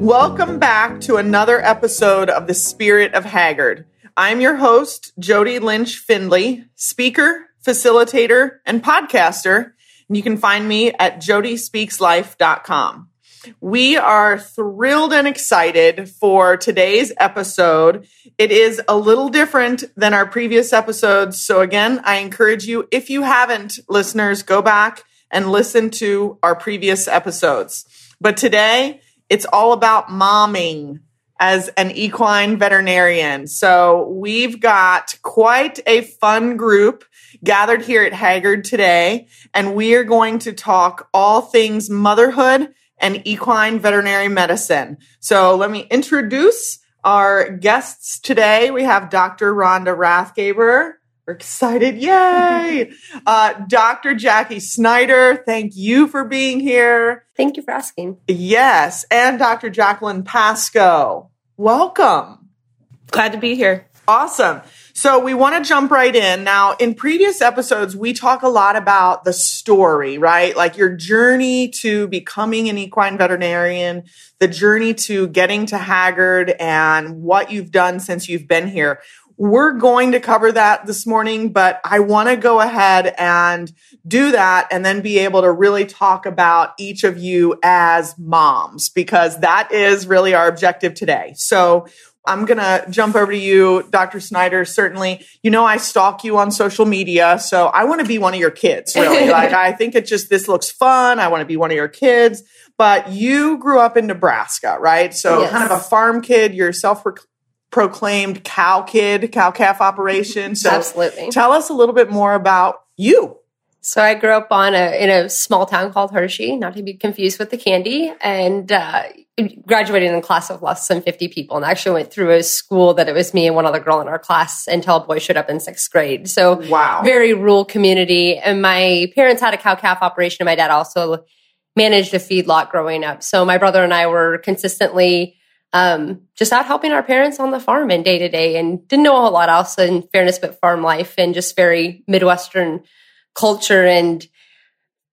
Welcome back to another episode of The Spirit of Hagyard. I'm your host, Jodi Lynch Findley, speaker, facilitator, and podcaster. And you can find me at jodyspeakslife.com. We are thrilled and excited for today's episode. It is a little different than our previous episodes. So again, I encourage you, if you haven't, listeners, go back and listen to our previous episodes. But today, it's all about momming as an equine veterinarian. So we've got quite a fun group gathered here at Hagyard today, and we are going to talk all things motherhood and equine veterinary medicine. So let me introduce our guests today. We have Dr. Rhonda Rathgeber. We're excited. Yay. Uh, Dr. Jackie Snyder, thank you for being here. Thank you for asking. Yes. And Dr. Jacquelene Pasko. Welcome. Glad to be here. Awesome. So we want to jump right in. Now, in previous episodes, we talk a lot about the story, right? Like your journey to becoming an equine veterinarian, the journey to getting to Hagyard and what you've done since you've been here. We're going to cover that this morning, but I want to go ahead and do that and then be able to really talk about each of you as moms because that is really our objective today. So I'm going to jump over to you, Dr. Snyder. Certainly, you know, I stalk you on social media. So I want to be one of your kids, really. like, I think it just, this looks fun. I want to be one of your kids. But you grew up in Nebraska, right? So yes. kind of a farm kid. You're self proclaimed cow kid, cow calf operation. So Absolutely. tell us a little bit more about you. So I grew up on a in a small town called Hershey, not to be confused with the candy, and uh, graduated in a class of less than 50 people and actually went through a school that it was me and one other girl in our class until a boy showed up in sixth grade. So wow. very rural community. And my parents had a cow calf operation and my dad also managed a feedlot growing up. So my brother and I were consistently um, just out helping our parents on the farm and day to day and didn't know a whole lot else in fairness but farm life and just very Midwestern culture and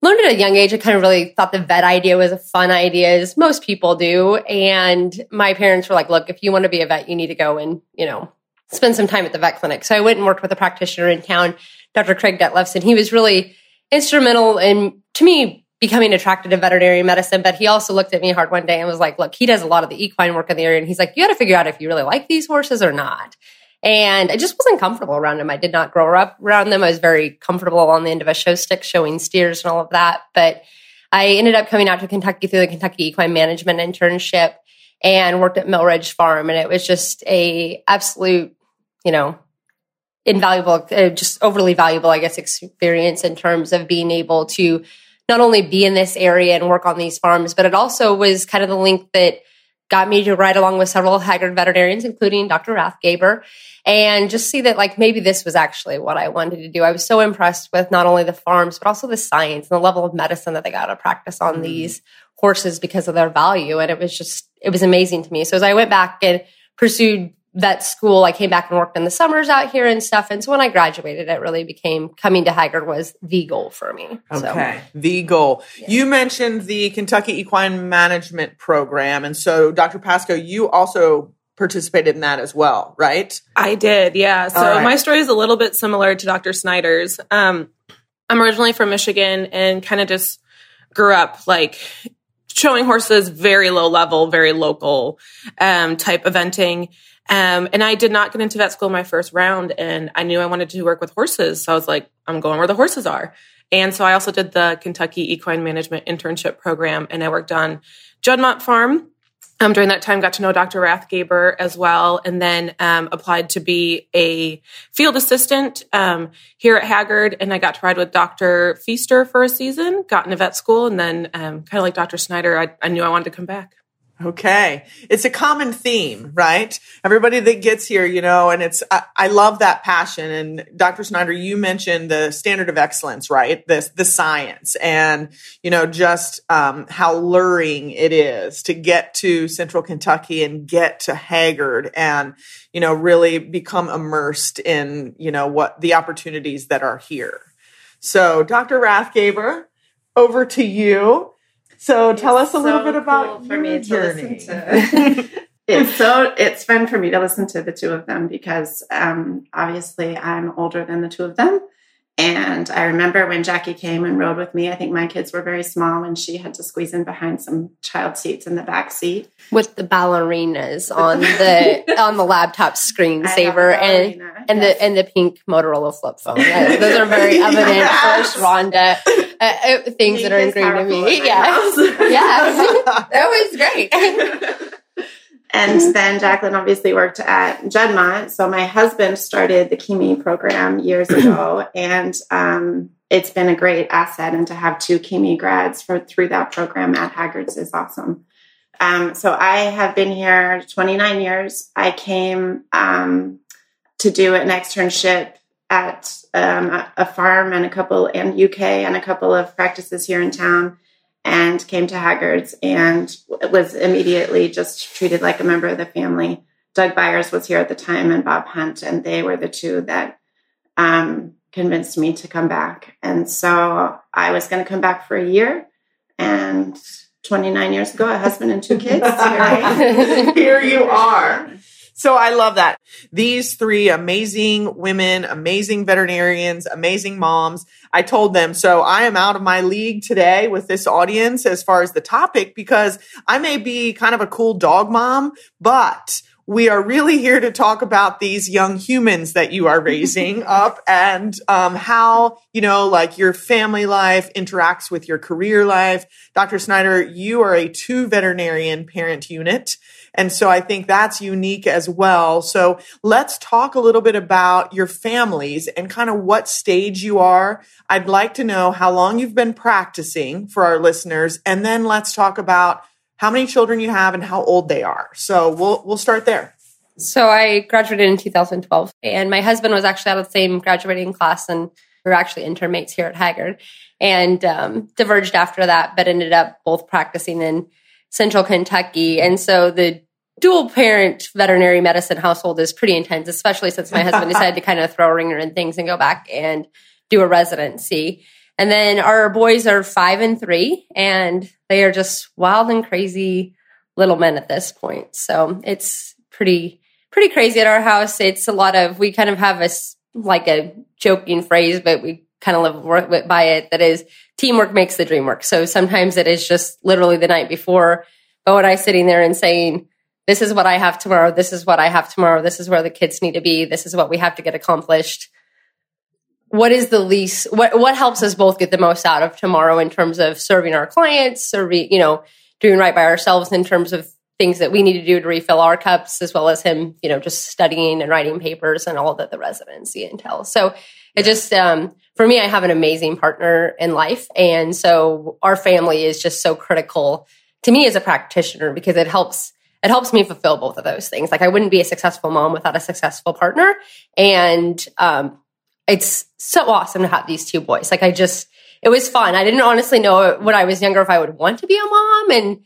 learned at a young age. I kind of really thought the vet idea was a fun idea, as most people do. And my parents were like, look, if you want to be a vet, you need to go and, you know, spend some time at the vet clinic. So I went and worked with a practitioner in town, Dr. Craig Detlefs, he was really instrumental in, to me, becoming attracted to veterinary medicine. But he also looked at me hard one day and was like, look, he does a lot of the equine work in the area. And he's like, you got to figure out if you really like these horses or not. And I just wasn't comfortable around them. I did not grow up around them. I was very comfortable on the end of a show stick showing steers and all of that. But I ended up coming out to Kentucky through the Kentucky Equine Management internship and worked at Mill Ridge Farm. And it was just a absolute, you know, invaluable, uh, just overly valuable, I guess, experience in terms of being able to not only be in this area and work on these farms, but it also was kind of the link that got me to ride along with several Hagyard veterinarians, including Dr. Rathgeber, and just see that like maybe this was actually what I wanted to do. I was so impressed with not only the farms, but also the science and the level of medicine that they got to practice on mm. these horses because of their value. And it was just, it was amazing to me. So as I went back and pursued vet school, I came back and worked in the summers out here and stuff. And so when I graduated, it really became coming to Hagyard was the goal for me. Okay. So, the goal. Yeah. You mentioned the Kentucky Equine Management Program. And so, Dr. Pasko, you also participated in that as well, right? I did. Yeah. So right. my story is a little bit similar to Dr. Snyder's. Um, I'm originally from Michigan and kind of just grew up like showing horses very low level, very local um, type eventing. Um, and I did not get into vet school my first round, and I knew I wanted to work with horses. So I was like, I'm going where the horses are. And so I also did the Kentucky Equine Management Internship Program, and I worked on Juddmonte Farm. Um, during that time, got to know Dr. Rathgeber as well, and then um, applied to be a field assistant um, here at Hagyard. And I got to ride with Dr. Feaster for a season, got into vet school, and then um, kind of like Dr. Snyder, I, I knew I wanted to come back. Okay. It's a common theme, right? Everybody that gets here, you know, and it's, I, I, love that passion. And Dr. Snyder, you mentioned the standard of excellence, right? This, the science and, you know, just, um, how luring it is to get to central Kentucky and get to Hagyard and, you know, really become immersed in, you know, what the opportunities that are here. So, Dr. Rathgeber, over to you. So, tell us a so little bit about cool for your me journey. To it's so it's fun for me to listen to the two of them because um, obviously I'm older than the two of them, and I remember when Jackie came and rode with me, I think my kids were very small and she had to squeeze in behind some child seats in the back seat. With the ballerinas on the on the laptop screensaver and and yes. the and the pink Motorola flip phone. Those are very evident yes. for Rhonda. Uh, uh, things that are ingrained in me. Yes. yes. that was great. And then Jacquelene obviously worked at Juddmonte. So my husband started the KEMI program years ago, and um, it's been a great asset. And to have two KEMI grads for through that program at Hagyard's is awesome. Um, so I have been here 29 years. I came um, to do an externship at um, a farm and a couple in UK and a couple of practices here in town and came to Hagyard's and was immediately just treated like a member of the family. Doug Byars was here at the time and Bob Hunt, and they were the two that um, convinced me to come back. And so I was going to come back for a year. And 29 years ago, a husband and two kids. Here, here you are. So I love that. These three amazing women, amazing veterinarians, amazing moms. I told them, so I am out of my league today with this audience as far as the topic because I may be kind of a cool dog mom, but we are really here to talk about these young humans that you are raising up and um, how you know like your family life interacts with your career life dr snyder you are a two veterinarian parent unit and so I think that's unique as well. So let's talk a little bit about your families and kind of what stage you are. I'd like to know how long you've been practicing for our listeners. And then let's talk about how many children you have and how old they are. So we'll, we'll start there. So I graduated in 2012 and my husband was actually out of the same graduating class and we are actually intermates here at Hagyard and um, diverged after that, but ended up both practicing in central Kentucky. And so the dual parent veterinary medicine household is pretty intense, especially since my husband decided to kind of throw a ringer in things and go back and do a residency. And then our boys are five and three, and they are just wild and crazy little men at this point. So it's pretty, pretty crazy at our house. It's a lot of, we kind of have a, like a joking phrase, but we kind of live by it that is teamwork makes the dream work. So sometimes it is just literally the night before, but when I sitting there and saying, this is what I have tomorrow. This is what I have tomorrow. This is where the kids need to be. This is what we have to get accomplished. What is the least, what, what helps us both get the most out of tomorrow in terms of serving our clients, serving, you know, doing right by ourselves in terms of things that we need to do to refill our cups, as well as him, you know, just studying and writing papers and all that the residency entails. So it just, um, for me, I have an amazing partner in life. And so our family is just so critical to me as a practitioner because it helps it helps me fulfill both of those things. Like I wouldn't be a successful mom without a successful partner. And um, it's so awesome to have these two boys. Like I just, it was fun. I didn't honestly know when I was younger if I would want to be a mom. And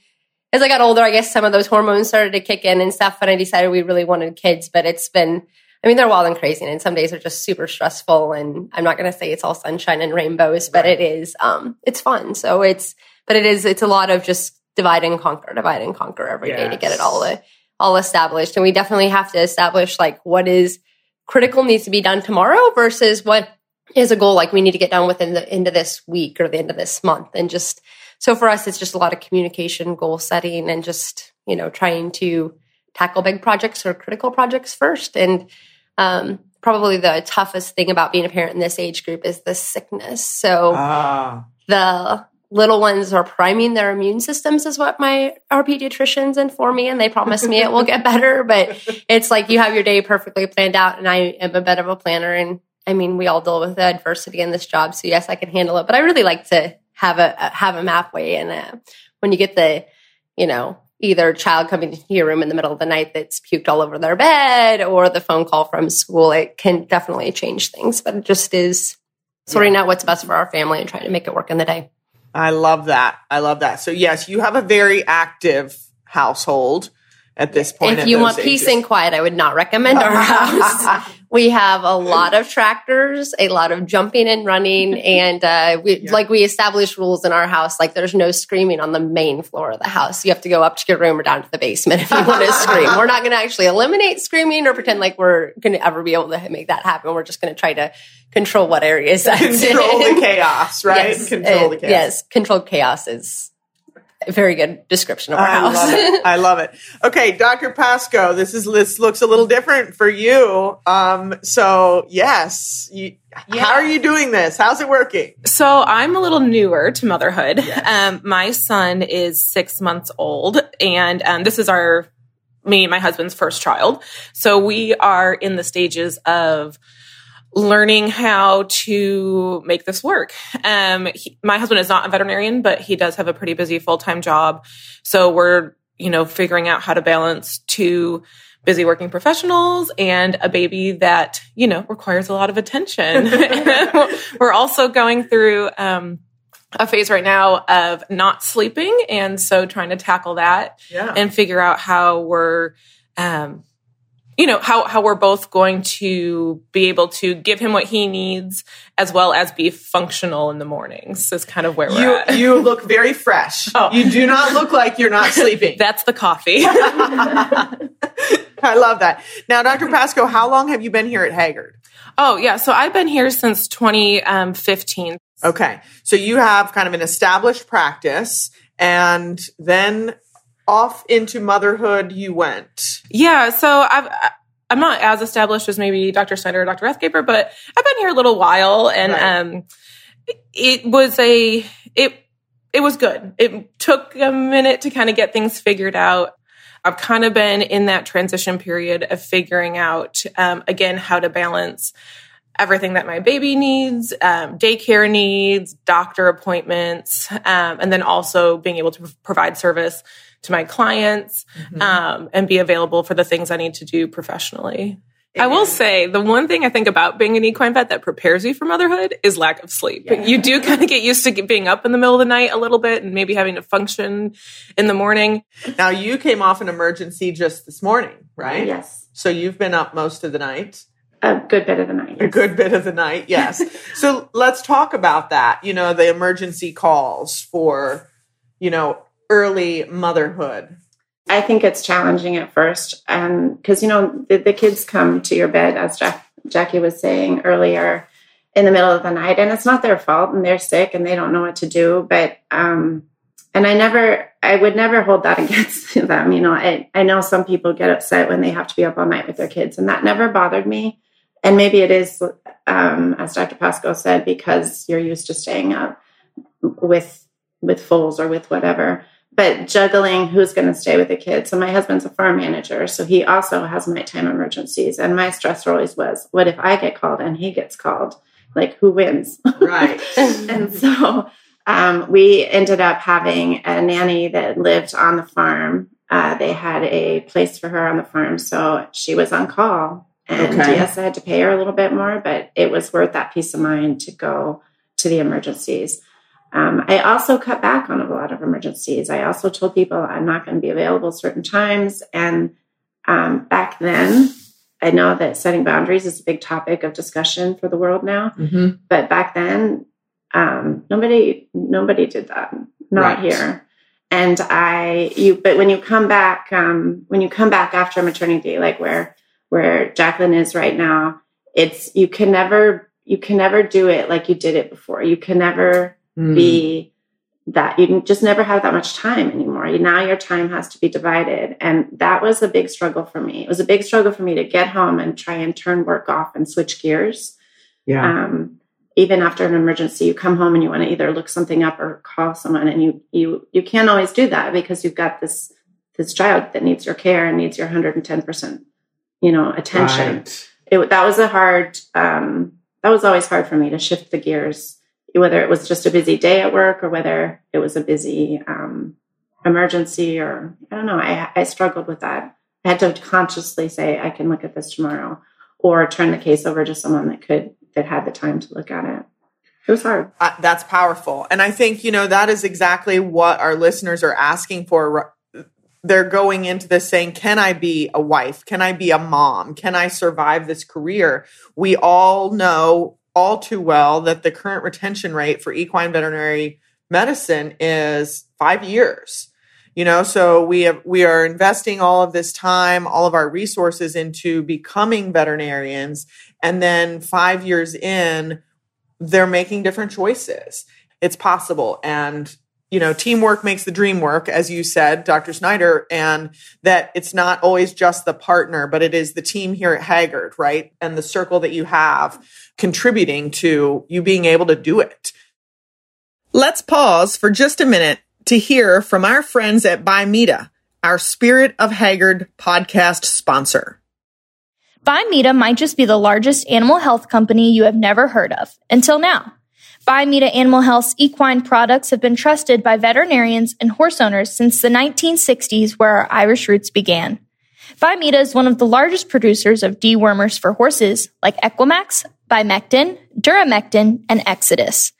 as I got older, I guess some of those hormones started to kick in and stuff. And I decided we really wanted kids. But it's been, I mean, they're wild and crazy. And some days are just super stressful. And I'm not going to say it's all sunshine and rainbows, but right. it is, um, it's fun. So it's, but it is, it's a lot of just divide and conquer, divide and conquer every yes. day to get it all uh, all established. And we definitely have to establish like what is critical needs to be done tomorrow versus what is a goal like we need to get done within the end of this week or the end of this month. And just so for us, it's just a lot of communication, goal setting, and just you know trying to tackle big projects or critical projects first. And um, probably the toughest thing about being a parent in this age group is the sickness. So ah. the little ones are priming their immune systems is what my our pediatricians inform me and they promise me it will get better but it's like you have your day perfectly planned out and i am a bit of a planner and i mean we all deal with adversity in this job so yes i can handle it but i really like to have a have a map way and uh, when you get the you know either child coming into your room in the middle of the night that's puked all over their bed or the phone call from school it can definitely change things but it just is sorting yeah. out what's best for our family and trying to make it work in the day I love that. I love that. So yes, you have a very active household. At this point. If you want ages. peace and quiet, I would not recommend our house. we have a lot of tractors, a lot of jumping and running, and uh, we yeah. like we establish rules in our house. Like there's no screaming on the main floor of the house. You have to go up to your room or down to the basement if you want to scream. We're not going to actually eliminate screaming or pretend like we're going to ever be able to make that happen. We're just going to try to control what areas that's control in. the chaos, right? Yes, control uh, the chaos. Yes, controlled chaos is very good description of our I house. Love it. I love it. Okay, Dr. Pasko, this is this looks a little different for you. Um, so yes, you, yeah. how are you doing this? How's it working? So I'm a little newer to motherhood. Yes. Um, my son is six months old, and um, this is our me and my husband's first child. So we are in the stages of learning how to make this work. Um, he, my husband is not a veterinarian, but he does have a pretty busy full time job. So we're, you know, figuring out how to balance two busy working professionals and a baby that, you know, requires a lot of attention. we're also going through, um, a phase right now of not sleeping. And so trying to tackle that yeah. and figure out how we're, um, you know how how we're both going to be able to give him what he needs as well as be functional in the mornings is kind of where we're you, at. You look very fresh. Oh. You do not look like you're not sleeping. That's the coffee. I love that. Now, Dr. Pasko, how long have you been here at Hagyard? Oh, yeah. So I've been here since 2015. Okay. So you have kind of an established practice and then off into motherhood you went? Yeah, so I've I'm not as established as maybe Dr. Snyder or Dr. Rathgeber, but I've been here a little while and right. um it was a it it was good. It took a minute to kind of get things figured out. I've kind of been in that transition period of figuring out, um, again, how to balance everything that my baby needs, um, daycare needs, doctor appointments, um, and then also being able to provide service to my clients mm-hmm. um, and be available for the things I need to do professionally. I will say the one thing I think about being an equine vet that prepares you for motherhood is lack of sleep. Yeah. You do kind of get used to being up in the middle of the night a little bit and maybe having to function in the morning. Now you came off an emergency just this morning, right? Yes. So you've been up most of the night. A good bit of the night. Yes. A good bit of the night, yes. so let's talk about that. You know, the emergency calls for, you know, early motherhood? I think it's challenging at first. Because, um, you know, the, the, kids come to your bed, as Jack, Jackie was saying earlier, in the middle of the night, and it's not their fault, and they're sick and they don't know what to do. But, um, and I never, I would never hold that against them. You know, I, I know some people get upset when they have to be up all night with their kids, and that never bothered me. And maybe it is, um, as Dr. Pasco said, because you're used to staying up with with foals or with whatever but juggling who's going to stay with the kids. So my husband's a farm manager, so he also has nighttime emergencies. And my stress always was, what if I get called and he gets called? Like who wins? Right. and so um, we ended up having a nanny that lived on the farm. Uh, they had a place for her on the farm, so she was on call. And okay. yes, I had to pay her a little bit more, but it was worth that peace of mind to go to the emergencies. Um, I also cut back on a lot of emergencies. I also told people I'm not going to be available certain times. And um, back then, I know that setting boundaries is a big topic of discussion for the world now. Mm-hmm. But back then, um, nobody nobody did that. Not right. here. And I you but when you come back um, when you come back after maternity, like where where Jacquelene is right now, it's you can never you can never do it like you did it before. You can never mm. be that you just never have that much time anymore. Now your time has to be divided. And that was a big struggle for me. It was a big struggle for me to get home and try and turn work off and switch gears. Yeah. Um, even after an emergency, you come home and you want to either look something up or call someone, and you you you can't always do that because you've got this this child that needs your care and needs your 110 percent, you know, attention. Right. It that was a hard. Um, that was always hard for me to shift the gears whether it was just a busy day at work or whether it was a busy um, emergency or I don't know. I, I struggled with that. I had to consciously say, I can look at this tomorrow or turn the case over to someone that could, that had the time to look at it. It was hard. Uh, that's powerful. And I think, you know, that is exactly what our listeners are asking for they're going into this saying, Can I be a wife? Can I be a mom? Can I survive this career? We all know all too well that the current retention rate for equine veterinary medicine is five years. You know, so we have we are investing all of this time, all of our resources into becoming veterinarians, and then five years in, they're making different choices. It's possible, and you know, teamwork makes the dream work, as you said, Dr. Snyder, and that it's not always just the partner, but it is the team here at Hagyard, right? And the circle that you have contributing to you being able to do it. Let's pause for just a minute to hear from our friends at Bimeda, our Spirit of Hagyard podcast sponsor. Bimeda might just be the largest animal health company you have never heard of until now. Bimeda Animal Health's equine products have been trusted by veterinarians and horse owners since the 1960s, where our Irish roots began. Bimeda is one of the largest producers of dewormers for horses like Equimax, Bimectin, Duramectin, and Exodus.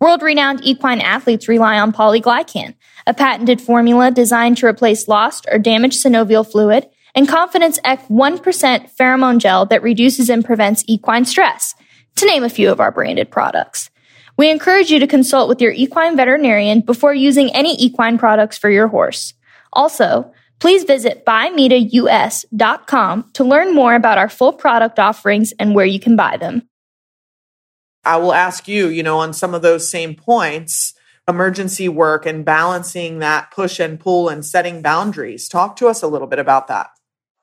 World renowned equine athletes rely on polyglycan, a patented formula designed to replace lost or damaged synovial fluid, and ConfidenceEQ 1% pheromone gel that reduces and prevents equine stress, to name a few of our branded products. We encourage you to consult with your equine veterinarian before using any equine products for your horse. Also, please visit bimedaus.com to learn more about our full product offerings and where you can buy them. I will ask you, you know, on some of those same points, emergency work and balancing that push and pull and setting boundaries. Talk to us a little bit about that.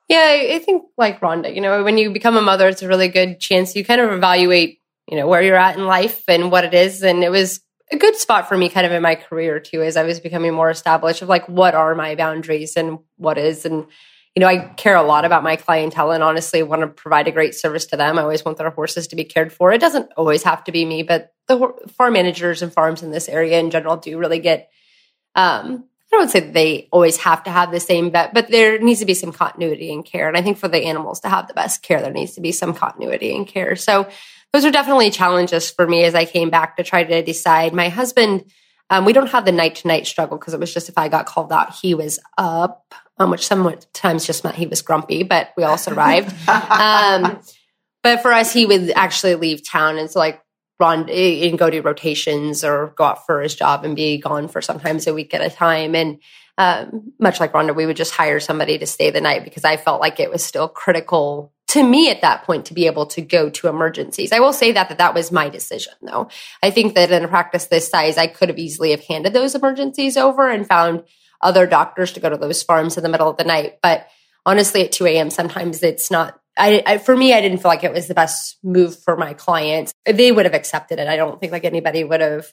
Yeah, I think like Rhonda, you know, when you become a mother, it's a really good chance you kind of evaluate you know, where you're at in life and what it is. And it was a good spot for me kind of in my career too, as I was becoming more established of like, what are my boundaries and what is. And, you know, I care a lot about my clientele and honestly want to provide a great service to them. I always want their horses to be cared for. It doesn't always have to be me, but the farm managers and farms in this area in general do really get, um, I don't say they always have to have the same vet, but there needs to be some continuity in care. And I think for the animals to have the best care, there needs to be some continuity in care. So those are definitely challenges for me as I came back to try to decide. My husband, um, we don't have the night to night struggle because it was just if I got called out, he was up, um, which sometimes just meant he was grumpy, but we all survived. um, but for us, he would actually leave town. And so, like, run and go to rotations or go out for his job and be gone for sometimes a week at a time. And um, much like Rhonda, we would just hire somebody to stay the night because I felt like it was still critical to me at that point to be able to go to emergencies. I will say that that, that was my decision though. I think that in a practice this size, I could have easily have handed those emergencies over and found other doctors to go to those farms in the middle of the night. But honestly, at 2 a.m., sometimes it's not. I, I, for me, I didn't feel like it was the best move for my clients. They would have accepted it. I don't think like anybody would have.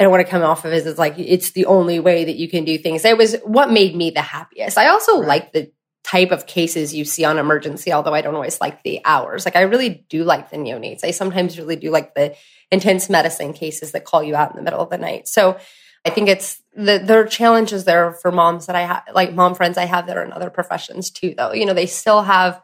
I don't want to come off of it as like it's the only way that you can do things. It was what made me the happiest. I also right. like the type of cases you see on emergency, although I don't always like the hours. Like I really do like the neonates. I sometimes really do like the intense medicine cases that call you out in the middle of the night. So I think it's the there are challenges there for moms that I have like mom friends I have that are in other professions too though. You know, they still have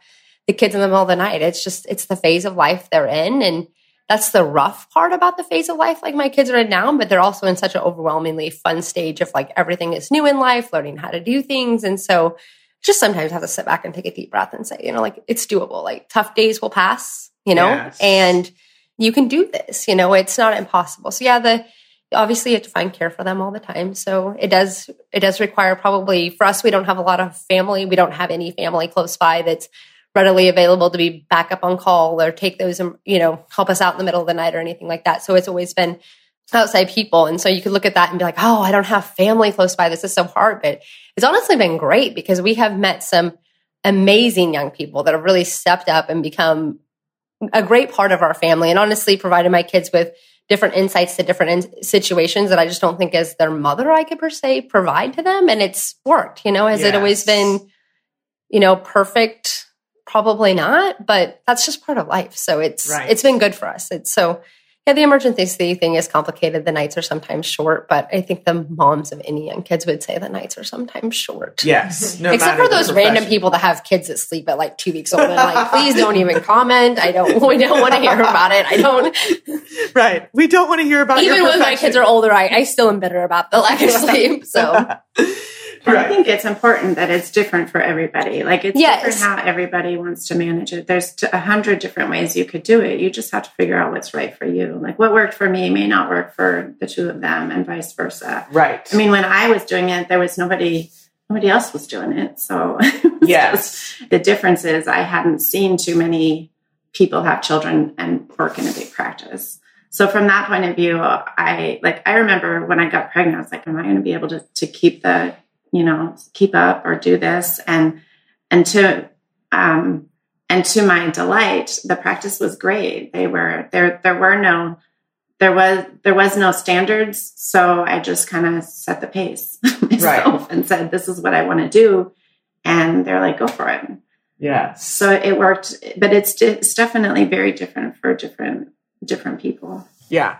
the kids in the middle of the night. It's just it's the phase of life they're in and that's the rough part about the phase of life like my kids are in now, but they're also in such an overwhelmingly fun stage of like everything is new in life, learning how to do things. And so just sometimes have to sit back and take a deep breath and say, you know, like it's doable. Like tough days will pass, you know, yes. and you can do this, you know, it's not impossible. So yeah, the obviously you have to find care for them all the time. So it does it does require probably for us, we don't have a lot of family. We don't have any family close by that's readily available to be back up on call or take those and you know help us out in the middle of the night or anything like that. So it's always been outside people. And so you could look at that and be like, oh, I don't have family close by. This is so hard. But it's honestly been great because we have met some amazing young people that have really stepped up and become a great part of our family and honestly provided my kids with different insights to different in- situations that I just don't think as their mother I could per se provide to them. And it's worked, you know, has yes. it always been, you know, perfect? Probably not, but that's just part of life. So it's, right. it's been good for us. It's so, yeah, the emergency thing is complicated. The nights are sometimes short, but I think the moms of any young kids would say the nights are sometimes short. Yes. Mm-hmm. No Except for those random people that have kids that sleep at like two weeks old and like, please don't even comment. I don't, we don't want to hear about it. I don't. Right. We don't want to hear about it. Even when my kids are older, I, I still am bitter about the lack of sleep. So. Right. I think it's important that it's different for everybody. Like it's yes. different how everybody wants to manage it. There's a hundred different ways you could do it. You just have to figure out what's right for you. Like what worked for me may not work for the two of them, and vice versa. Right. I mean, when I was doing it, there was nobody. Nobody else was doing it. So yes, the difference is I hadn't seen too many people have children and work in a big practice. So from that point of view, I like I remember when I got pregnant, I was like, am I going to be able to to keep the, you know, keep up or do this? And and to um and to my delight, the practice was great. They were there there were no there was there was no standards. So I just kind of set the pace myself right. and said, This is what I want to do. And they're like, go for it. Yeah. So it worked, but it's it's definitely very different for different different people. Yeah.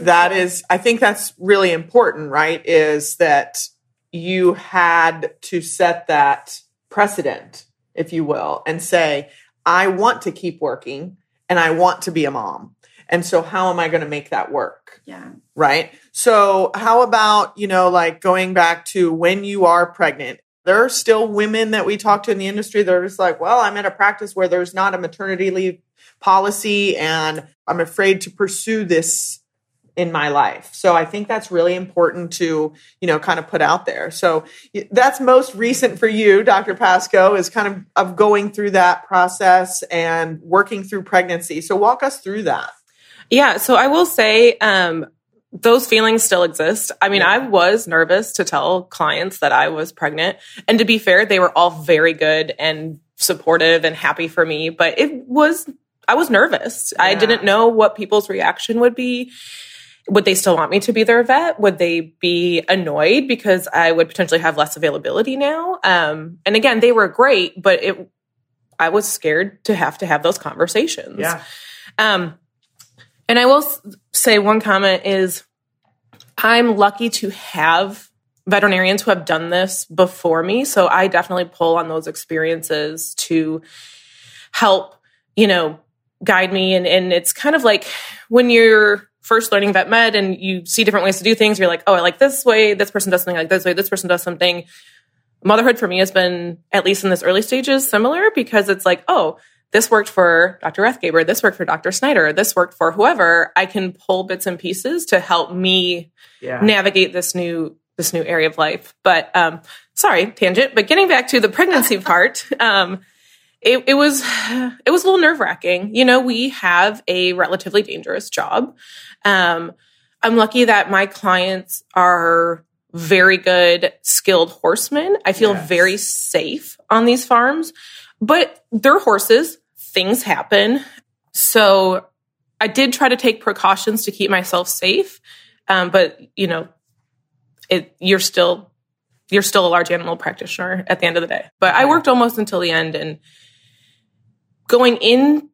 That is I think that's really important, right? Is that you had to set that precedent, if you will, and say, I want to keep working and I want to be a mom. And so how am I going to make that work? Yeah. Right. So how about, you know, like going back to when you are pregnant there are still women that we talk to in the industry that are just like, well, I'm at a practice where there's not a maternity leave policy and I'm afraid to pursue this in my life. So I think that's really important to, you know, kind of put out there. So that's most recent for you, Dr. Pasko, is kind of of going through that process and working through pregnancy. So walk us through that. Yeah, so I will say um those feelings still exist. I mean, yeah. I was nervous to tell clients that I was pregnant. And to be fair, they were all very good and supportive and happy for me, but it was, I was nervous. Yeah. I didn't know what people's reaction would be. Would they still want me to be their vet? Would they be annoyed because I would potentially have less availability now? Um, and again, they were great, but it, I was scared to have to have those conversations. Yeah. Um, and I will say one comment is I'm lucky to have veterinarians who have done this before me. So I definitely pull on those experiences to help, you know, guide me. And, and it's kind of like when you're first learning vet med and you see different ways to do things, you're like, oh, I like this way. This person does something like this way. This person does something. Motherhood for me has been, at least in this early stages, similar because it's like, oh, this worked for Dr. Rathgeber, this worked for Dr. Snyder, this worked for whoever, I can pull bits and pieces to help me yeah. navigate this new this new area of life. But um, sorry, tangent. But getting back to the pregnancy part, um, it, it was it was a little nerve wracking. You know, we have a relatively dangerous job. Um, I'm lucky that my clients are very good, skilled horsemen. I feel yes. very safe on these farms. But they're horses, things happen. So I did try to take precautions to keep myself safe. Um, but you know, it you're still you're still a large animal practitioner at the end of the day. But I worked almost until the end and going in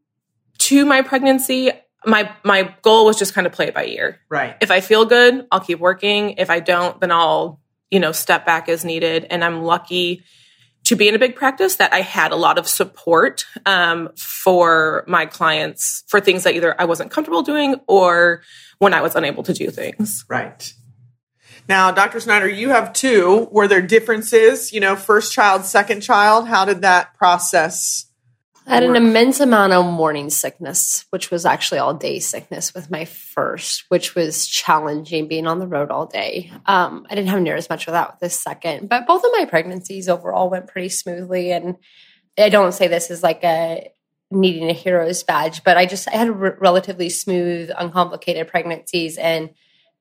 to my pregnancy, my my goal was just kind of play it by ear. Right. If I feel good, I'll keep working. If I don't, then I'll, you know, step back as needed. And I'm lucky to be in a big practice that I had a lot of support um, for my clients for things that either I wasn't comfortable doing or when I was unable to do things. Right. Now, Dr. Snyder, you have two. Were there differences? You know, first child, second child. How did that process I had an immense amount of morning sickness, which was actually all day sickness with my first, which was challenging being on the road all day. Um, I didn't have near as much of that with the second, but both of my pregnancies overall went pretty smoothly. And I don't say this as like a needing a hero's badge, but I just I had r- relatively smooth, uncomplicated pregnancies, and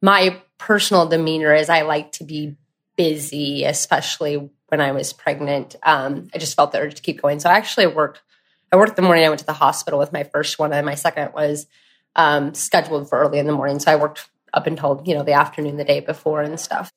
my personal demeanor is I like to be busy, especially when I was pregnant. Um, I just felt the urge to keep going, so I actually worked I worked the morning I went to the hospital with my first one, and my second was um, scheduled for early in the morning. So I worked up until you know the afternoon the day before and stuff.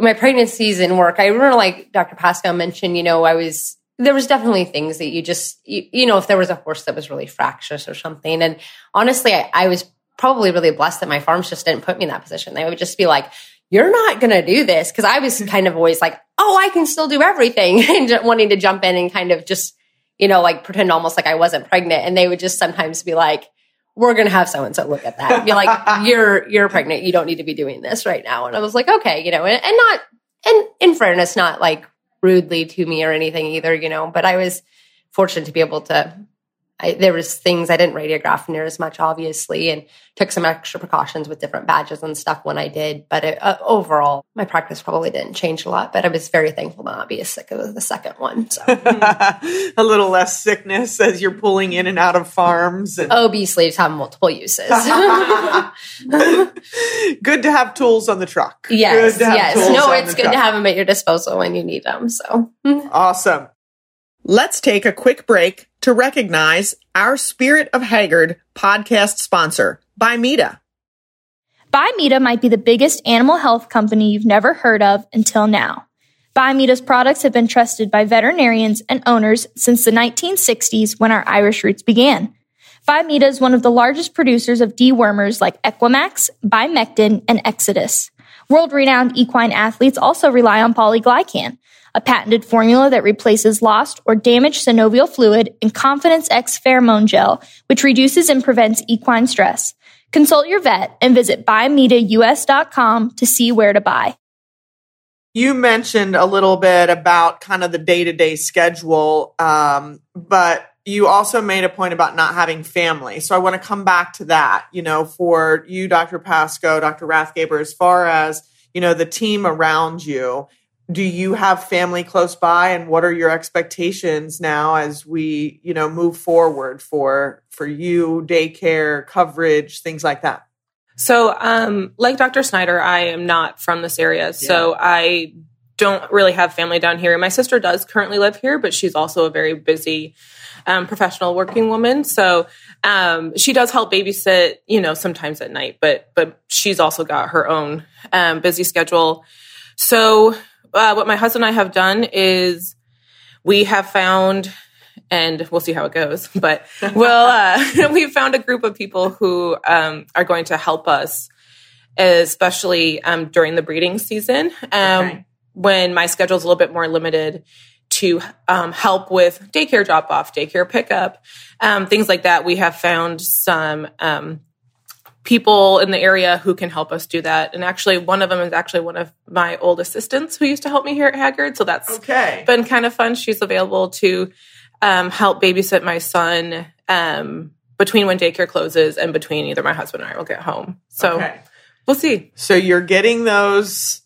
My pregnancies and work, I remember like Dr. Pasko mentioned, you know, I was there was definitely things that you just you, you, know if there was a horse that was really fractious or something and honestly I, I, was probably really blessed that my farms just didn't put me in that position they would just be like you're not going to do this because i was kind of always like oh i can still do everything and wanting to jump in and kind of just you know, like pretend almost like I wasn't pregnant. And they would just sometimes be like, we're going to have so and so look at that. Be like, you're, you're pregnant. You don't need to be doing this right now. And I was like, okay, you know, and, and not and in fairness, not like rudely to me or anything either, you know, but I was fortunate to be able to I, there was things I didn't radiograph near as much, obviously, and took some extra precautions with different badges and stuff when I did. But it, uh, overall, my practice probably didn't change a lot. But I was very thankful not to not be as sick as the second one. So a little less sickness as you're pulling in and out of farms. And- OB sleeves have multiple uses. good to have tools on the truck. Yes, yes. No, it's good to have them at your disposal when you need them. So awesome. Let's take a quick break to recognize our Spirit of Hagyard podcast sponsor, Bimeda. Bimeda might be the biggest animal health company you've never heard of until now. Bimeda's products have been trusted by veterinarians and owners since the 1960s when our Irish roots began. Bimeda is one of the largest producers of dewormers like Equimax, Bimectin, and Exodus. World renowned equine athletes also rely on polyglycan, a patented formula that replaces lost or damaged synovial fluid in Confidence X pheromone gel, which reduces and prevents equine stress. Consult your vet and visit bimedaus.com to see where to buy. You mentioned a little bit about kind of the day to day schedule, um, but you also made a point about not having family. So I want to come back to that, you know, for you, Dr. Pasko, Dr. Rathgeber, as far as, you know, the team around you do you have family close by and what are your expectations now as we you know move forward for for you daycare coverage things like that? So um like dr snyder i am not from this area yeah. so i don't really have family down here. My sister does currently live here but she's also a very busy um, professional working woman. So um, she does help babysit you know sometimes at night but but she's also got her own um, busy schedule. So uh, what my husband and I have done is we have found, and we'll see how it goes, but we'll, uh, we've found a group of people who um, are going to help us, especially um, during the breeding season. Um, okay. When my schedule is a little bit more limited, to um, help with daycare drop off, daycare pickup, um, things like that. We have found some um, people in the area who can help us do that. And actually, one of them is actually one of my old assistants who used to help me here at Hagyard. So that's okay. been kind of fun. She's available to um, help babysit my son um, between when daycare closes and between either my husband or I will get home. So okay. we'll see. So you're getting those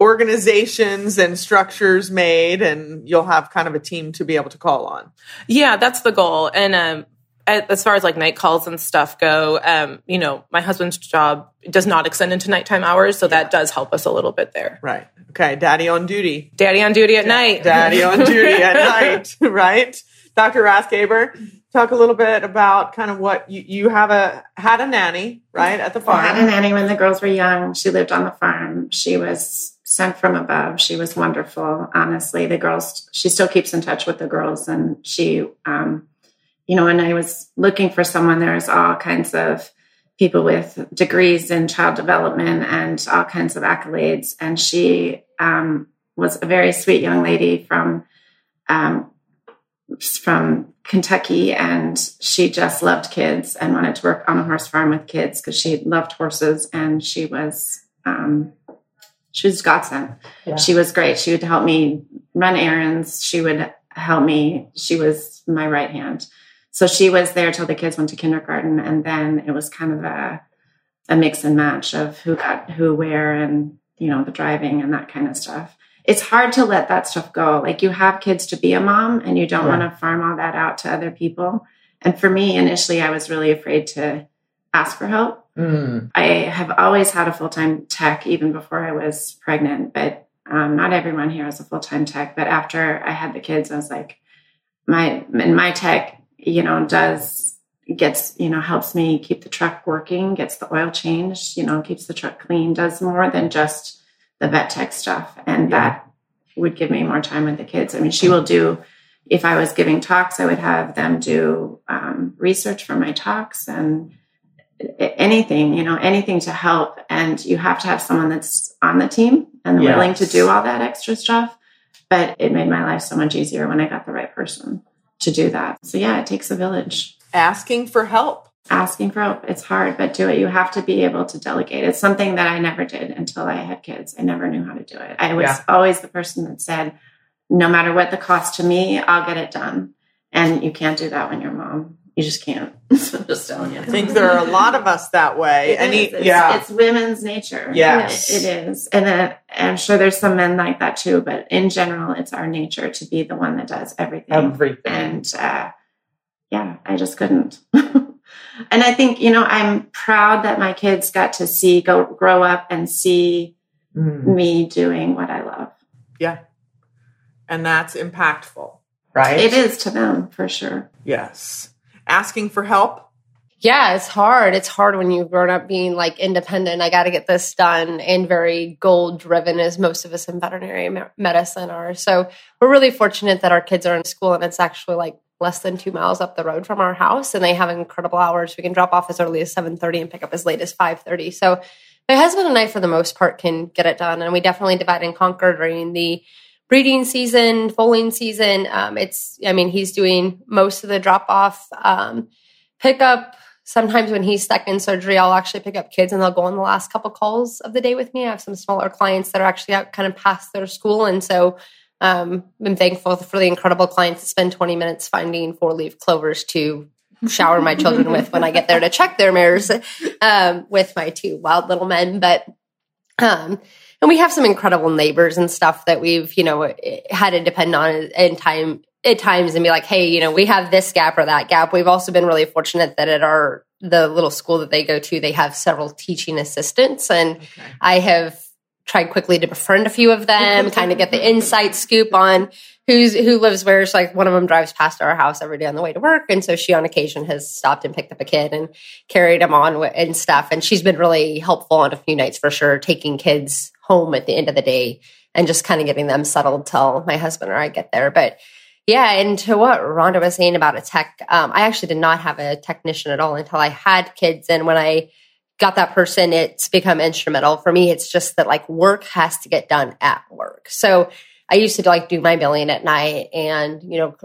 organizations and structures made and you'll have kind of a team to be able to call on. Yeah, that's the goal. And um, as far as like night calls and stuff go, um, you know, my husband's job does not extend into nighttime hours, so yeah. that does help us a little bit there. Right. Okay. Daddy on duty. Daddy on duty at night. Daddy on duty at night. Right. Dr. Rathgeber, talk a little bit about kind of what you, you have a had a nanny right at the farm. I had a nanny when the girls were young. She lived on the farm. She was sent from above. She was wonderful. Honestly, the girls. She still keeps in touch with the girls, and she. Um, you know, when I was looking for someone, there was all kinds of people with degrees in child development and all kinds of accolades. And she um, was a very sweet young lady from um, from Kentucky, and she just loved kids and wanted to work on a horse farm with kids because she loved horses, and she was um, she was godsend. Yeah. She was great. She would help me run errands. She would help me. She was my right hand so she was there till the kids went to kindergarten and then it was kind of a a mix and match of who got who where and you know the driving and that kind of stuff. It's hard to let that stuff go. Like you have kids to be a mom and you don't want to farm all that out to other people. And for me initially i was really afraid to ask for help. Mm. i have always had a full-time tech even before i was pregnant but um, not everyone here has a full-time tech. But after i had the kids i was like my and my tech you know, does gets, you know, helps me keep the truck working, gets the oil changed, you know, keeps the truck clean, does more than just the vet tech stuff. And yeah. that would give me more time with the kids. I mean, she will do, if I was giving talks, I would have them do um, research for my talks and anything, you know, anything to help. And you have to have someone that's on the team and yes. willing to do all that extra stuff. But it made my life so much easier when I got the right person to do that. So yeah, it takes a village. Asking for help. asking for help it's hard but do it you have to be able to delegate it's something that i never did until i had kids i never knew how to do it i was yeah. always the person that said no matter what the cost to me i'll get it done and you can't do that when you're mom you just can't so just telling you i think there are a lot of us that way and it's, yeah it's women's nature yes it, it is and then i'm sure there's some men like that too but in general it's our nature to be the one that does everything everything and uh, yeah i just couldn't and I think, you know, I'm proud that my kids got to see, go grow up and see mm. me doing what I love. Yeah. And that's impactful, right? It is to them for sure. Yes. Asking for help. Yeah, it's hard. It's hard when you've grown up being like independent. I got to get this done and very goal driven, as most of us in veterinary medicine are. So we're really fortunate that our kids are in school and it's actually like less than two miles up the road from our house and they have incredible hours we can drop off as early as 7.30 and pick up as late as 5.30 so my husband and i for the most part can get it done and we definitely divide and conquer during the breeding season foaling season um, it's i mean he's doing most of the drop off um, pickup. Sometimes when he's stuck in surgery i'll actually pick up kids and they'll go on the last couple calls of the day with me. I have some smaller clients that are actually out kind of past their school. And so um, I'm thankful for the incredible clients that spend 20 minutes finding four leaf clovers to shower my children with when I get there to check their mares um, with my two wild little men. But um, and we have some incredible neighbors and stuff that we've you know had to depend on in time at times and be like, hey, you know, we have this gap or that gap. We've also been really fortunate that at our the little school that they go to, they have several teaching assistants, and okay. I have tried quickly to befriend a few of them, kind of get the inside scoop on who's who lives where. It's like one of them drives past our house every day on the way to work, and so she on occasion has stopped and picked up a kid and carried him on and stuff. And she's been really helpful on a few nights for sure, taking kids home at the end of the day and just kind of getting them settled till my husband or I get there. But yeah, and to what Rhonda was saying about a tech, um, I actually did not have a technician at all until I had kids, and when I got that person, it's become instrumental. For me, it's just that like work has to get done at work. So I used to like do my billing at night and, you know,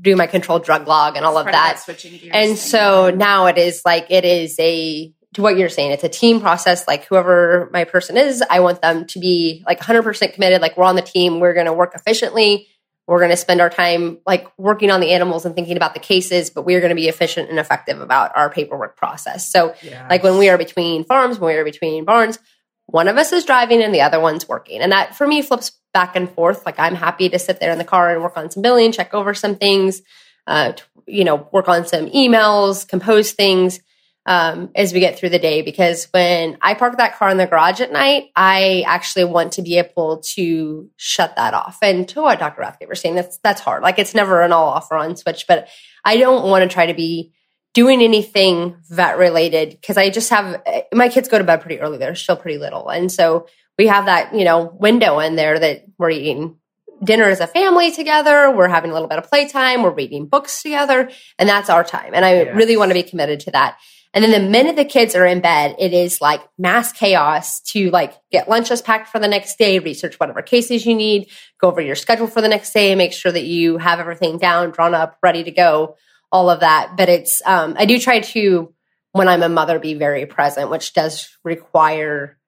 do my controlled drug log and all of that. and so now it is like, it is a, to what you're saying, it's a team process. Like whoever my person is, I want them to be like 100% committed. Like we're on the team. We're going to work efficiently we're going to spend our time like working on the animals and thinking about the cases, but we're going to be efficient and effective about our paperwork process. So, yes. like when we are between farms, when we are between barns, one of us is driving and the other one's working. And that for me flips back and forth. Like I'm happy to sit there in the car and work on some billing, check over some things, uh, to, you know, work on some emails, compose things um, as we get through the day because when I park that car in the garage at night, I actually want to be able to shut that off. And to what Dr. Rathgeber was saying, that's that's hard. Like it's never an all off or on switch, but I don't want to try to be doing anything vet related because I just have my kids go to bed pretty early. They're still pretty little, and so we have that you know window in there that we're eating dinner as a family together. We're having a little bit of playtime. We're reading books together, and that's our time. And I yes. really want to be committed to that. And then the minute the kids are in bed, it is like mass chaos to like get lunches packed for the next day, research whatever cases you need, go over your schedule for the next day, make sure that you have everything down, drawn up, ready to go, all of that. But it's, um, I do try to, when I'm a mother, be very present, which does require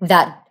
that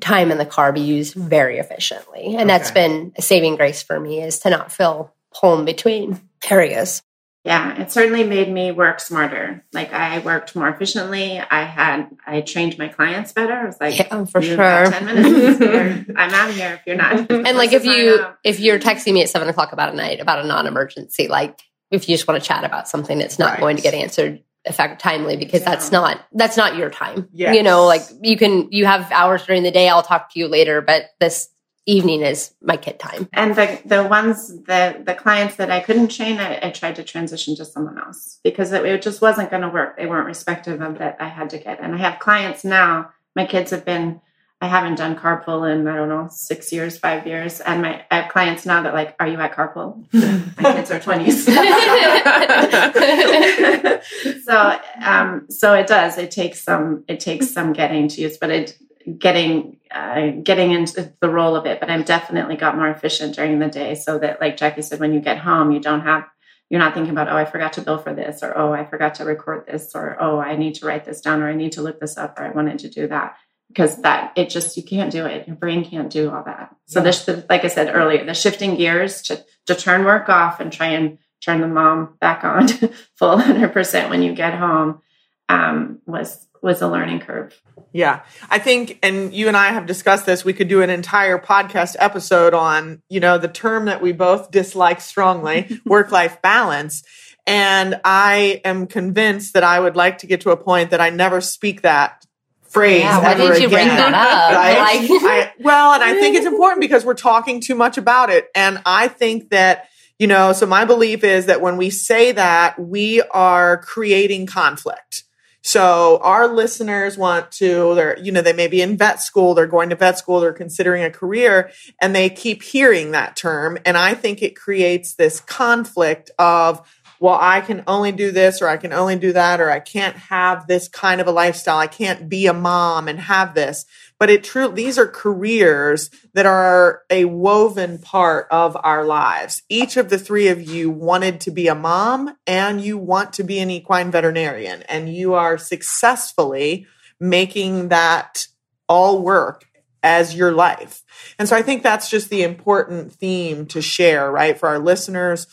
time in the car be used very efficiently. And okay. that's been a saving grace for me is to not feel home between areas yeah, it certainly made me work smarter. Like I worked more efficiently. I had I trained my clients better. I was like, yeah, for sure. Ten minutes. I'm out of here if you're not. and like if you if you're texting me at seven o'clock about a night about a non-emergency, like if you just want to chat about something that's not right. going to get answered effect timely because yeah. that's not that's not your time. Yes. You know, like you can you have hours during the day. I'll talk to you later, but this evening is my kid time. And the the ones the the clients that I couldn't train, I, I tried to transition to someone else because it, it just wasn't going to work. They weren't respective of that I had to get. And I have clients now. My kids have been. I haven't done carpool in I don't know six years, five years, and my I have clients now that like, are you at carpool? my kids are twenties. so um, so it does. It takes some it takes some getting to use, but it getting uh, getting into the role of it but i'm definitely got more efficient during the day so that like jackie said when you get home you don't have you're not thinking about, oh, I forgot to bill for this, or oh, I forgot to record this, or oh, I need to write this down, or I need to look this up, or I wanted to do that. Because that it just you can't do it. Your brain can't do all that. So this, like I said earlier, the shifting gears to to turn work off and try and turn the mom back on full 100% when you get home um, was was a learning curve. Yeah. I think and you and I have discussed this we could do an entire podcast episode on, you know, the term that we both dislike strongly, work-life balance. And I am convinced that I would like to get to a point that I never speak that phrase yeah, why did you again, bring that up? Right? Like- I, well, and I think it's important because we're talking too much about it. And I think that you know, so my belief is that when we say that, we are creating conflict. So our listeners want to, they're, you know, they may be in vet school, they're going to vet school, they're considering a career, and they keep hearing that term. And I think it creates this conflict of, well, I can only do this or I can only do that, or I can't have this kind of a lifestyle. I can't be a mom and have this but it true these are careers that are a woven part of our lives. Each of the three of you wanted to be a mom and you want to be an equine veterinarian and you are successfully making that all work as your life. And so i think that's just the important theme to share right for our listeners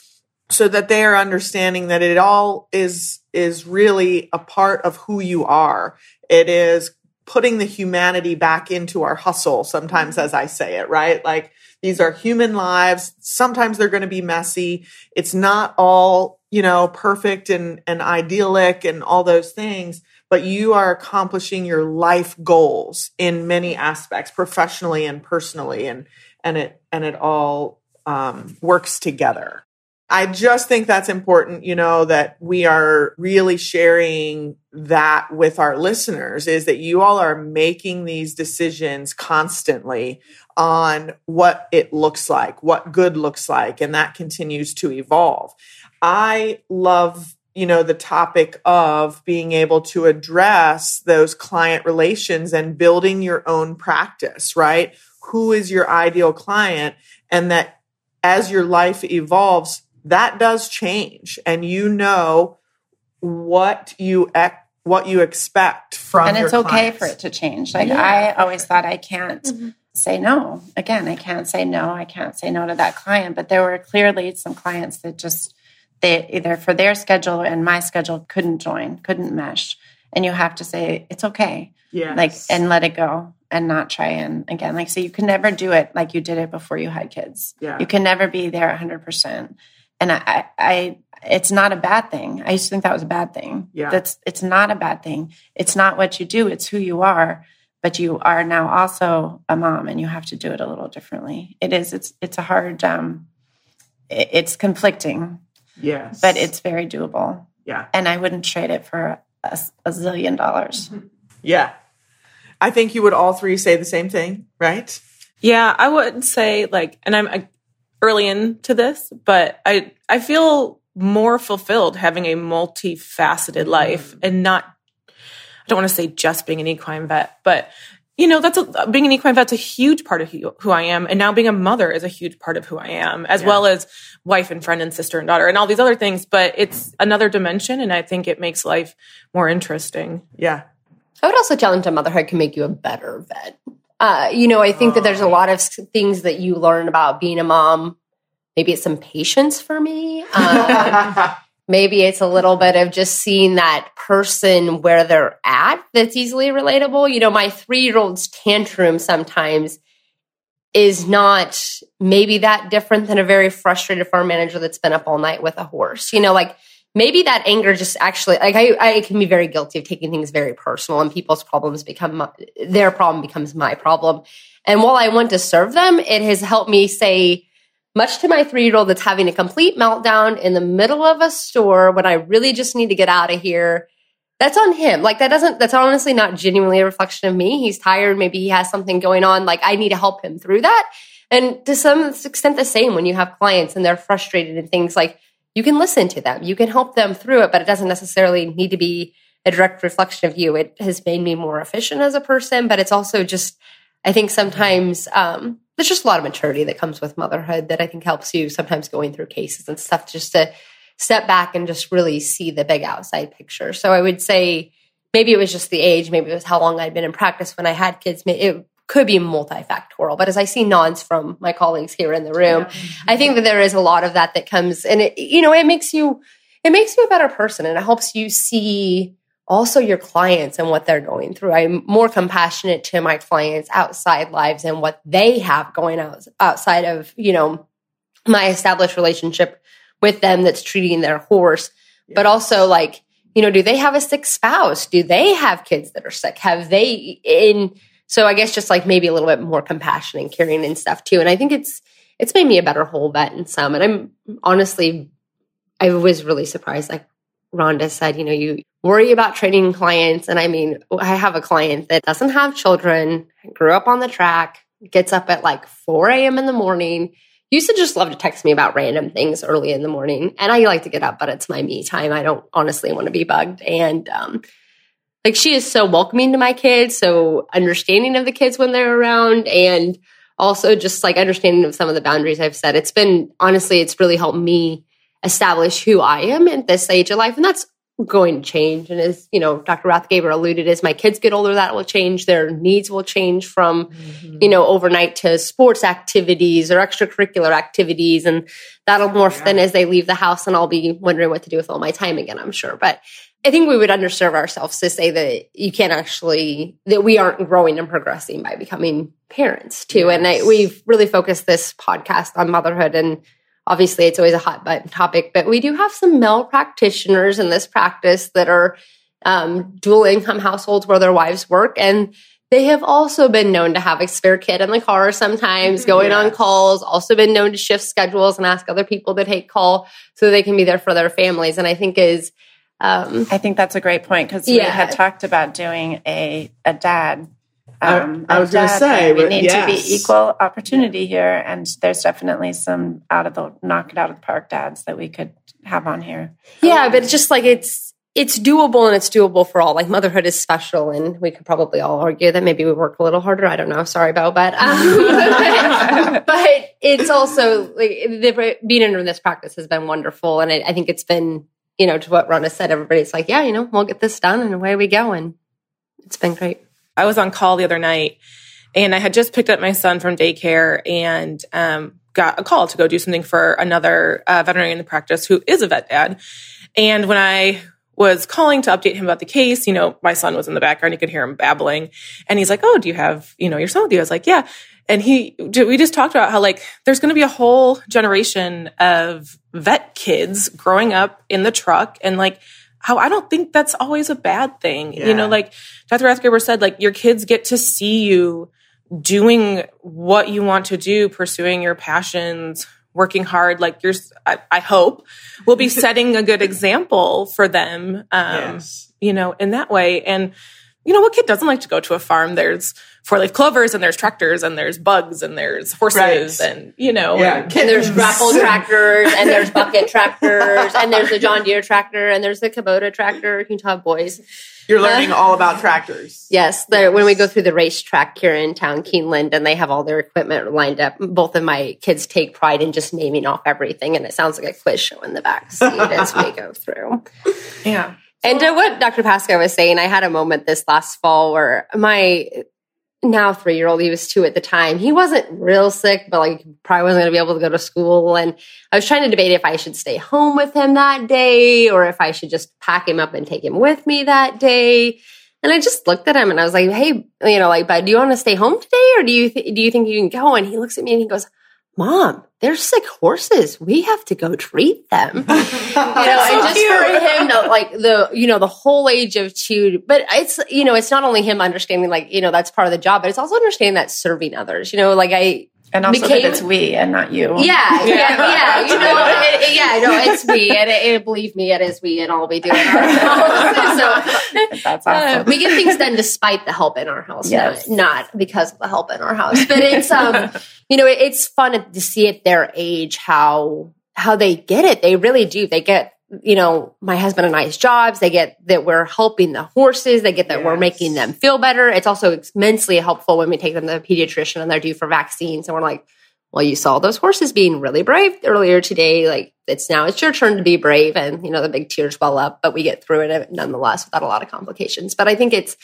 so that they are understanding that it all is is really a part of who you are. It is putting the humanity back into our hustle sometimes as i say it right? Like these are human lives. Sometimes they're going to be messy. It's not all you know perfect and and idyllic and all those things but you are accomplishing your life goals in many aspects professionally and personally and and it and it all um, works together I just think that's important, you know, that we are really sharing that with our listeners is that you all are making these decisions constantly on what it looks like, what good looks like, and that continues to evolve. I love, you know, the topic of being able to address those client relations and building your own practice, right? Who is your ideal client? And that as your life evolves, that does change and you know what you ex- what you expect from and it's okay clients. for it to change. Like yeah. i always thought i can't mm-hmm. say no. Again i can't say no i can't say no to that client but there were clearly some clients that just they either for their schedule and my schedule couldn't join couldn't mesh and you have to say it's okay. Yeah like and let it go and not try and again like so you can never do it like you did it before you had kids. Yeah. You can never be there 100% and I, I, it's not a bad thing. I used to think that was a bad thing. Yeah. That's, it's not a bad thing. It's not what you do, it's who you are. But you are now also a mom and you have to do it a little differently. It is, it's, it's a hard, um, it, it's conflicting. Yes. But it's very doable. Yeah. And I wouldn't trade it for a, a zillion dollars. Yeah. I think you would all three say the same thing, right? Yeah, I wouldn't say like, and I'm early into this, but I I feel more fulfilled having a multifaceted life mm. and not I don't want to say just being an equine vet, but you know, that's a, being an equine vet's a huge part of who, who, I am. And now being a mother is a huge part of who I am, as yeah. well as wife and friend and sister and daughter and all these other things. But it's another dimension. And I think it makes life more interesting. Yeah. I would also challenge that motherhood can make you a better vet. Uh, you know, I think that there's a lot of things that you learn about being a mom. Maybe it's some patience for me. Um, maybe it's a little bit of just seeing that person where they're at that's easily relatable. You know, my three year old's tantrum sometimes is not maybe that different than a very frustrated farm manager that's been up all night with a horse. You know, like maybe that anger just actually like I, I can be very guilty of taking things very personal and people's problems become my, their problem becomes my problem. And while i want to serve them it has helped me say much to my three-year-old that's having a complete meltdown in the middle of a store when i really just need to get out of here that's on him. Like that doesn't that's honestly not genuinely a reflection of me. He's tired. Maybe he has something going on. Like i need to help him through that. And to some extent the same when you have clients and they're frustrated and things like you can listen to them, you can help them through it, but it doesn't necessarily need to be a direct reflection of you. It has made me more efficient as a person, but it's also just, I think sometimes um, there's just a lot of maturity that comes with motherhood that I think helps you sometimes going through cases and stuff just to step back and just really see the big outside picture. So I would say maybe it was just the age, maybe it was how long I'd been in practice when I had kids. It could be multifactorial, but as I see nods from my colleagues here in the room, yeah. I think that there is a lot of that that comes and it, you know, it makes you, it makes you a better person and it helps you see also your clients and what they're going through. I'm more compassionate to my clients outside lives and what they have going out outside of, you know, my established relationship with them that's treating their horse. Yes. But also like, you know, do they have a sick spouse? Do they have kids that are sick? Have they in so I guess just like maybe a little bit more compassion and caring and stuff too. And I think it's it's made me a better whole vet in some. And I'm honestly I was really surprised. Like Rhonda said, you know, you worry about training clients. And I mean, I have a client that doesn't have children, grew up on the track, gets up at like 4 a.m. in the morning. Used to just love to text me about random things early in the morning. And I like to get up, but it's my me time. I don't honestly want to be bugged. And um, like she is so welcoming to my kids, so understanding of the kids when they're around and also just like understanding of some of the boundaries I've set. It's been honestly, it's really helped me establish who I am at this age of life. And that's going to change. And as you know, Dr. Rathgeber alluded, as my kids get older, that will change. Their needs will change from, mm-hmm. you know, overnight to sports activities or extracurricular activities. And that'll morph yeah. then as they leave the house and I'll be wondering what to do with all my time again, I'm sure. But I think we would underserve ourselves to say that you can't actually that we aren't growing and progressing by becoming parents too. Yes. And I, we've really focused this podcast on motherhood, and obviously it's always a hot button topic. But we do have some male practitioners in this practice that are um, dual income households where their wives work, and they have also been known to have a spare kid in the car sometimes, mm-hmm. going yes. on calls. Also been known to shift schedules and ask other people to take call so they can be there for their families. And I think is um, I think that's a great point because yeah. we had talked about doing a a dad. Um, I, I was going to say we need yes. to be equal opportunity here, and there's definitely some out of the knock it out of the park dads that we could have on here. Yeah, but it's just like it's it's doable and it's doable for all. Like motherhood is special, and we could probably all argue that maybe we work a little harder. I don't know. Sorry about that. Um, but, it's also like the, being in this practice has been wonderful, and it, I think it's been you know, to what Rhonda said, everybody's like, yeah, you know, we'll get this done and away we go. And it's been great. I was on call the other night and I had just picked up my son from daycare and um, got a call to go do something for another uh, veterinarian in the practice who is a vet dad. And when I was calling to update him about the case, you know, my son was in the background. You could hear him babbling. And he's like, Oh, do you have, you know, your son with you? I was like, Yeah and he we just talked about how like there's going to be a whole generation of vet kids growing up in the truck and like how I don't think that's always a bad thing. Yeah. You know, like Dr. Rathgeber said, like your kids get to see you doing what you want to do, pursuing your passions, working hard. Like you're, I, I hope, will be setting a good example for them. Um, yes. You know, in that way. And you know, what kid doesn't like to go to a farm? There's four leaf clovers and there's tractors and there's bugs and there's horses right. and, you know, yeah. and, and there's grapple tractors and there's bucket tractors and there's the John Deere tractor and there's the Kubota tractor. You can talk boys. You're learning uh, all about tractors. Yes, yes. When we go through the racetrack here in town, Keeneland, and they have all their equipment lined up, both of my kids take pride in just naming off everything. And it sounds like a quiz show in the back seat as we go through. Yeah. And to what Dr. Pasko was saying, I had a moment this last fall where my now three year old, he was two at the time. He wasn't real sick, but like probably wasn't going to be able to go to school. And I was trying to debate if I should stay home with him that day or if I should just pack him up and take him with me that day. And I just looked at him and I was like, "Hey, you know, like, bud, do you want to stay home today, or do you th- do you think you can go?" And he looks at me and he goes, Mom, they're sick horses. We have to go treat them. you know, so and just cute. for him to like the, you know, the whole age of two, but it's, you know, it's not only him understanding like, you know, that's part of the job, but it's also understanding that serving others, you know, like I, and also became, that it's we and not you. Yeah, yeah, yeah. You know, it, it, yeah, no, it's we, and it, believe me, it is we, and all we do in our house. so that's uh, awesome. Uh, we get things done despite the help in our house, yes. not, not because of the help in our house. But it's um, you know, it's fun to see at their age how how they get it. They really do. They get you know, my husband and I's jobs. They get that we're helping the horses. They get that yes. we're making them feel better. It's also immensely helpful when we take them to the pediatrician and they're due for vaccines and we're like, well, you saw those horses being really brave earlier today. Like it's now it's your turn to be brave. And, you know, the big tears well up, but we get through it nonetheless without a lot of complications. But I think it's,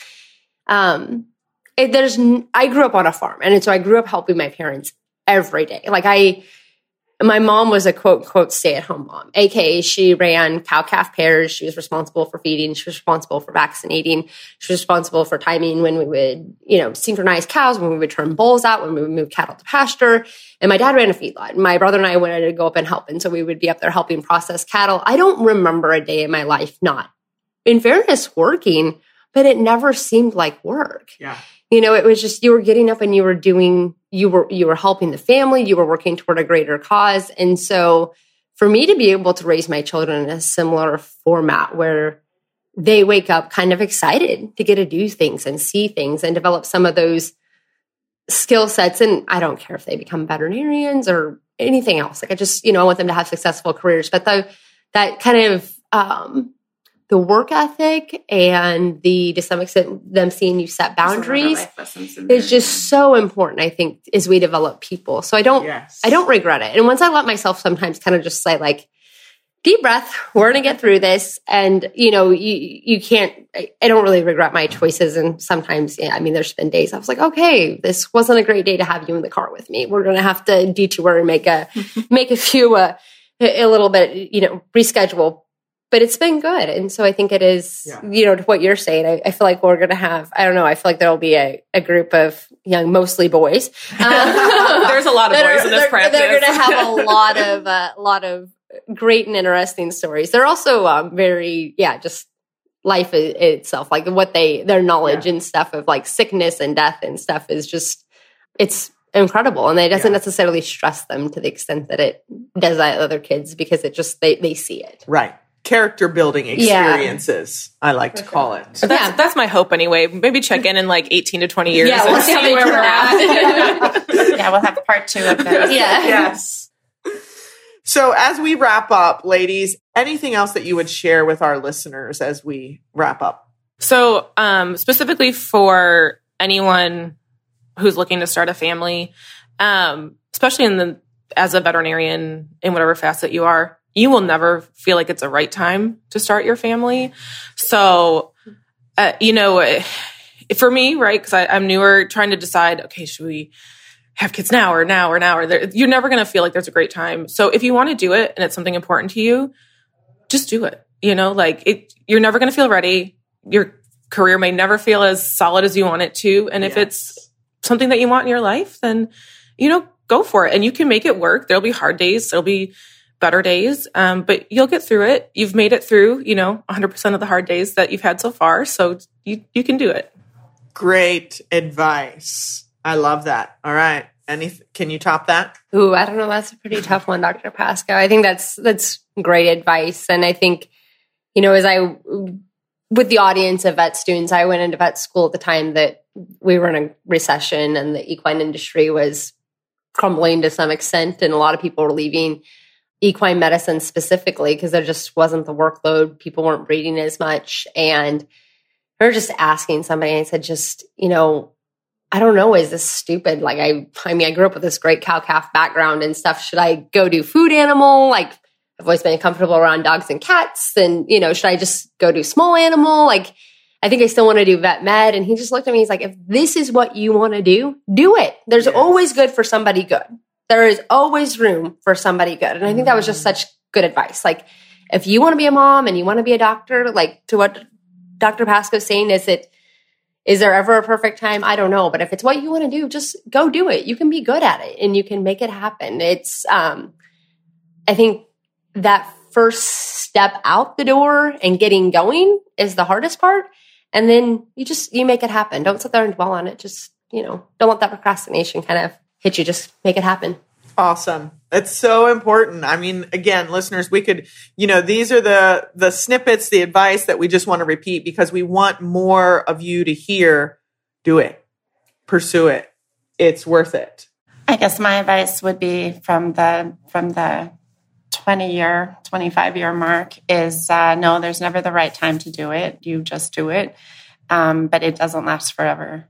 um, it, there's, I grew up on a farm. And so I grew up helping my parents every day. Like I, my mom was a quote unquote stay at home mom, aka she ran cow calf pairs. She was responsible for feeding. She was responsible for vaccinating. She was responsible for timing when we would, you know, synchronize cows, when we would turn bulls out, when we would move cattle to pasture. And my dad ran a feedlot. My brother and I wanted to go up and help. And so we would be up there helping process cattle. I don't remember a day in my life not, in fairness, working, but it never seemed like work. Yeah you know it was just you were getting up and you were doing you were you were helping the family you were working toward a greater cause. And so for me to be able to raise my children in a similar format where they wake up kind of excited to get to do things and see things and develop some of those skill sets and i don't care if they become veterinarians or anything else. Like i just you know i want them to have successful careers. But the, that kind of um, the work ethic and the to some extent them seeing you set boundaries is just so important i think as we develop people. So i don't yes. i don't regret it. And once i let myself sometimes kind of just say like deep breath we're gonna get through this. And you know you you can't i don't really regret my choices. And sometimes yeah, i mean there's been days i was like okay this wasn't a great day to have you in the car with me. We're gonna have to detour and make a make a few uh, a little bit you know reschedule but it's been good. And so I think it is, yeah. you know, to what you're saying. I, I feel like we're going to have, I don't know, I feel like there'll be a, a group of young, mostly boys. Uh, There's a lot of boys in this practice. They're going to have a lot of, a uh, lot of great and interesting stories. They're also um, very, yeah, just life itself, like what they, their knowledge yeah. and stuff of like sickness and death and stuff is just, it's incredible and it doesn't yeah. necessarily stress them to the extent that it does that other kids because it just they they see it right character building experiences. Yeah. I like to call it. That's, yeah. that's my hope anyway. Maybe check in in like 18 to 20 years. Yeah, we'll see where we're at. yeah, we'll have part two of this. Yeah. Yes. So as we wrap up, ladies, anything else that you would share with our listeners as we wrap up? So, um, specifically for anyone who's looking to start a family, um, especially in the as a veterinarian in whatever facet you are, you will never feel like it's a right time to start your family. So, uh, you know, for me, right? Because I'm newer, trying to decide, okay, should we have kids now or now or now? Or you're never going to feel like there's a great time. So if you want to do it and it's something important to you, just do it. You know, like it, you're never going to feel ready. Your career may never feel as solid as you want it to. And if yes. it's something that you want in your life, then, you know, go for it. And you can make it work. There'll be hard days. There'll be better days, um, but you'll get through it. You've made it through, you know, 100% of the hard days that you've had so far. So you, you can do it. Great advice. I love that. All right. Any, can you top that? Ooh, I don't know. That's a pretty tough one, Dr. Pasko. I think that's, that's great advice. And I think, you know, as I, with the audience of vet students, I went into vet school at the time that we were in a recession and the equine industry was crumbling to some extent and a lot of people were leaving equine medicine specifically because there just wasn't the workload. People weren't breeding as much. And I was just asking somebody, I said, just, you know, I don't know, is this stupid? Like I I mean, I grew up with this great cow calf background and stuff. Should I go do food animal? Like I've always been comfortable around dogs and cats. And, you know, should I just go do small animal? Like I think I still want to do vet med. And he just looked at me, he's like, if this is what you want to do, do it. There's yes. always good for somebody good there is always room for somebody good. And I think that was just mm. such good advice. Like, if you want to be a mom and you want to be a doctor, like to what Dr. Pasko's saying, is it, is there ever a perfect time? I don't know. But if it's what you want to do, just go do it. You can be good at it and you can make it happen. It's, um, I think that first step out the door and getting going is the hardest part. And then you just, you make it happen. Don't sit there and dwell on it. Just, you know, don't let that procrastination kind of hit you. Just make it happen. Awesome. It's so important. I mean, again, listeners, we could, you know, these are the the snippets, the advice that we just want to repeat because we want more of you to hear. Do it. Pursue it. It's worth it. I guess my advice would be from the from the 20 year, 25 year mark is uh, no, there's never the right time to do it. You just do it. Um, but it doesn't last forever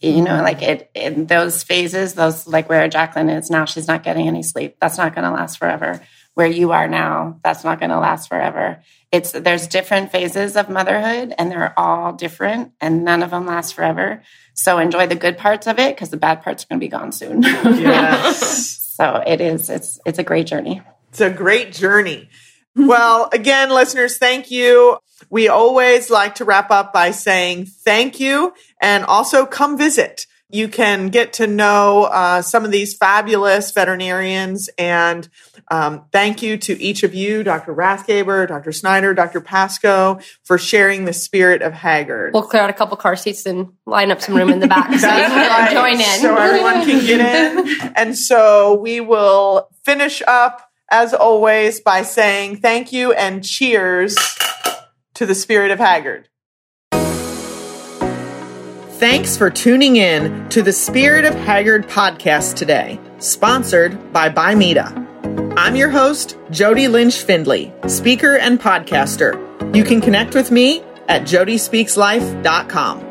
You know, like it in those phases, those like where Jacquelene is now, she's not getting any sleep. That's not going to last forever. Where you are now, that's not going to last forever. It's there's different phases of motherhood, and they're all different, and none of them last forever. So enjoy the good parts of it because the bad parts are going to be gone soon. Yes. so it is. It's it's a great journey. It's a great journey. Well, again, listeners, thank you. We always like to wrap up by saying thank you and also come visit. You can get to know uh, some of these fabulous veterinarians and um, thank you to each of you, Dr. Rathgeber, Dr. Snyder, Dr. Pasko, for sharing the spirit of Hagyard. We'll clear out a couple car seats and line up some room in the back so you can right. join in. So everyone can get in. and so we will finish up, as always, by saying thank you and cheers to the spirit of Hagyard. Thanks for tuning in to the Spirit of Hagyard podcast today, sponsored by Bimeda. I'm your host, Jodi Lynch Findley, speaker and podcaster. You can connect with me at jodyspeakslife.com.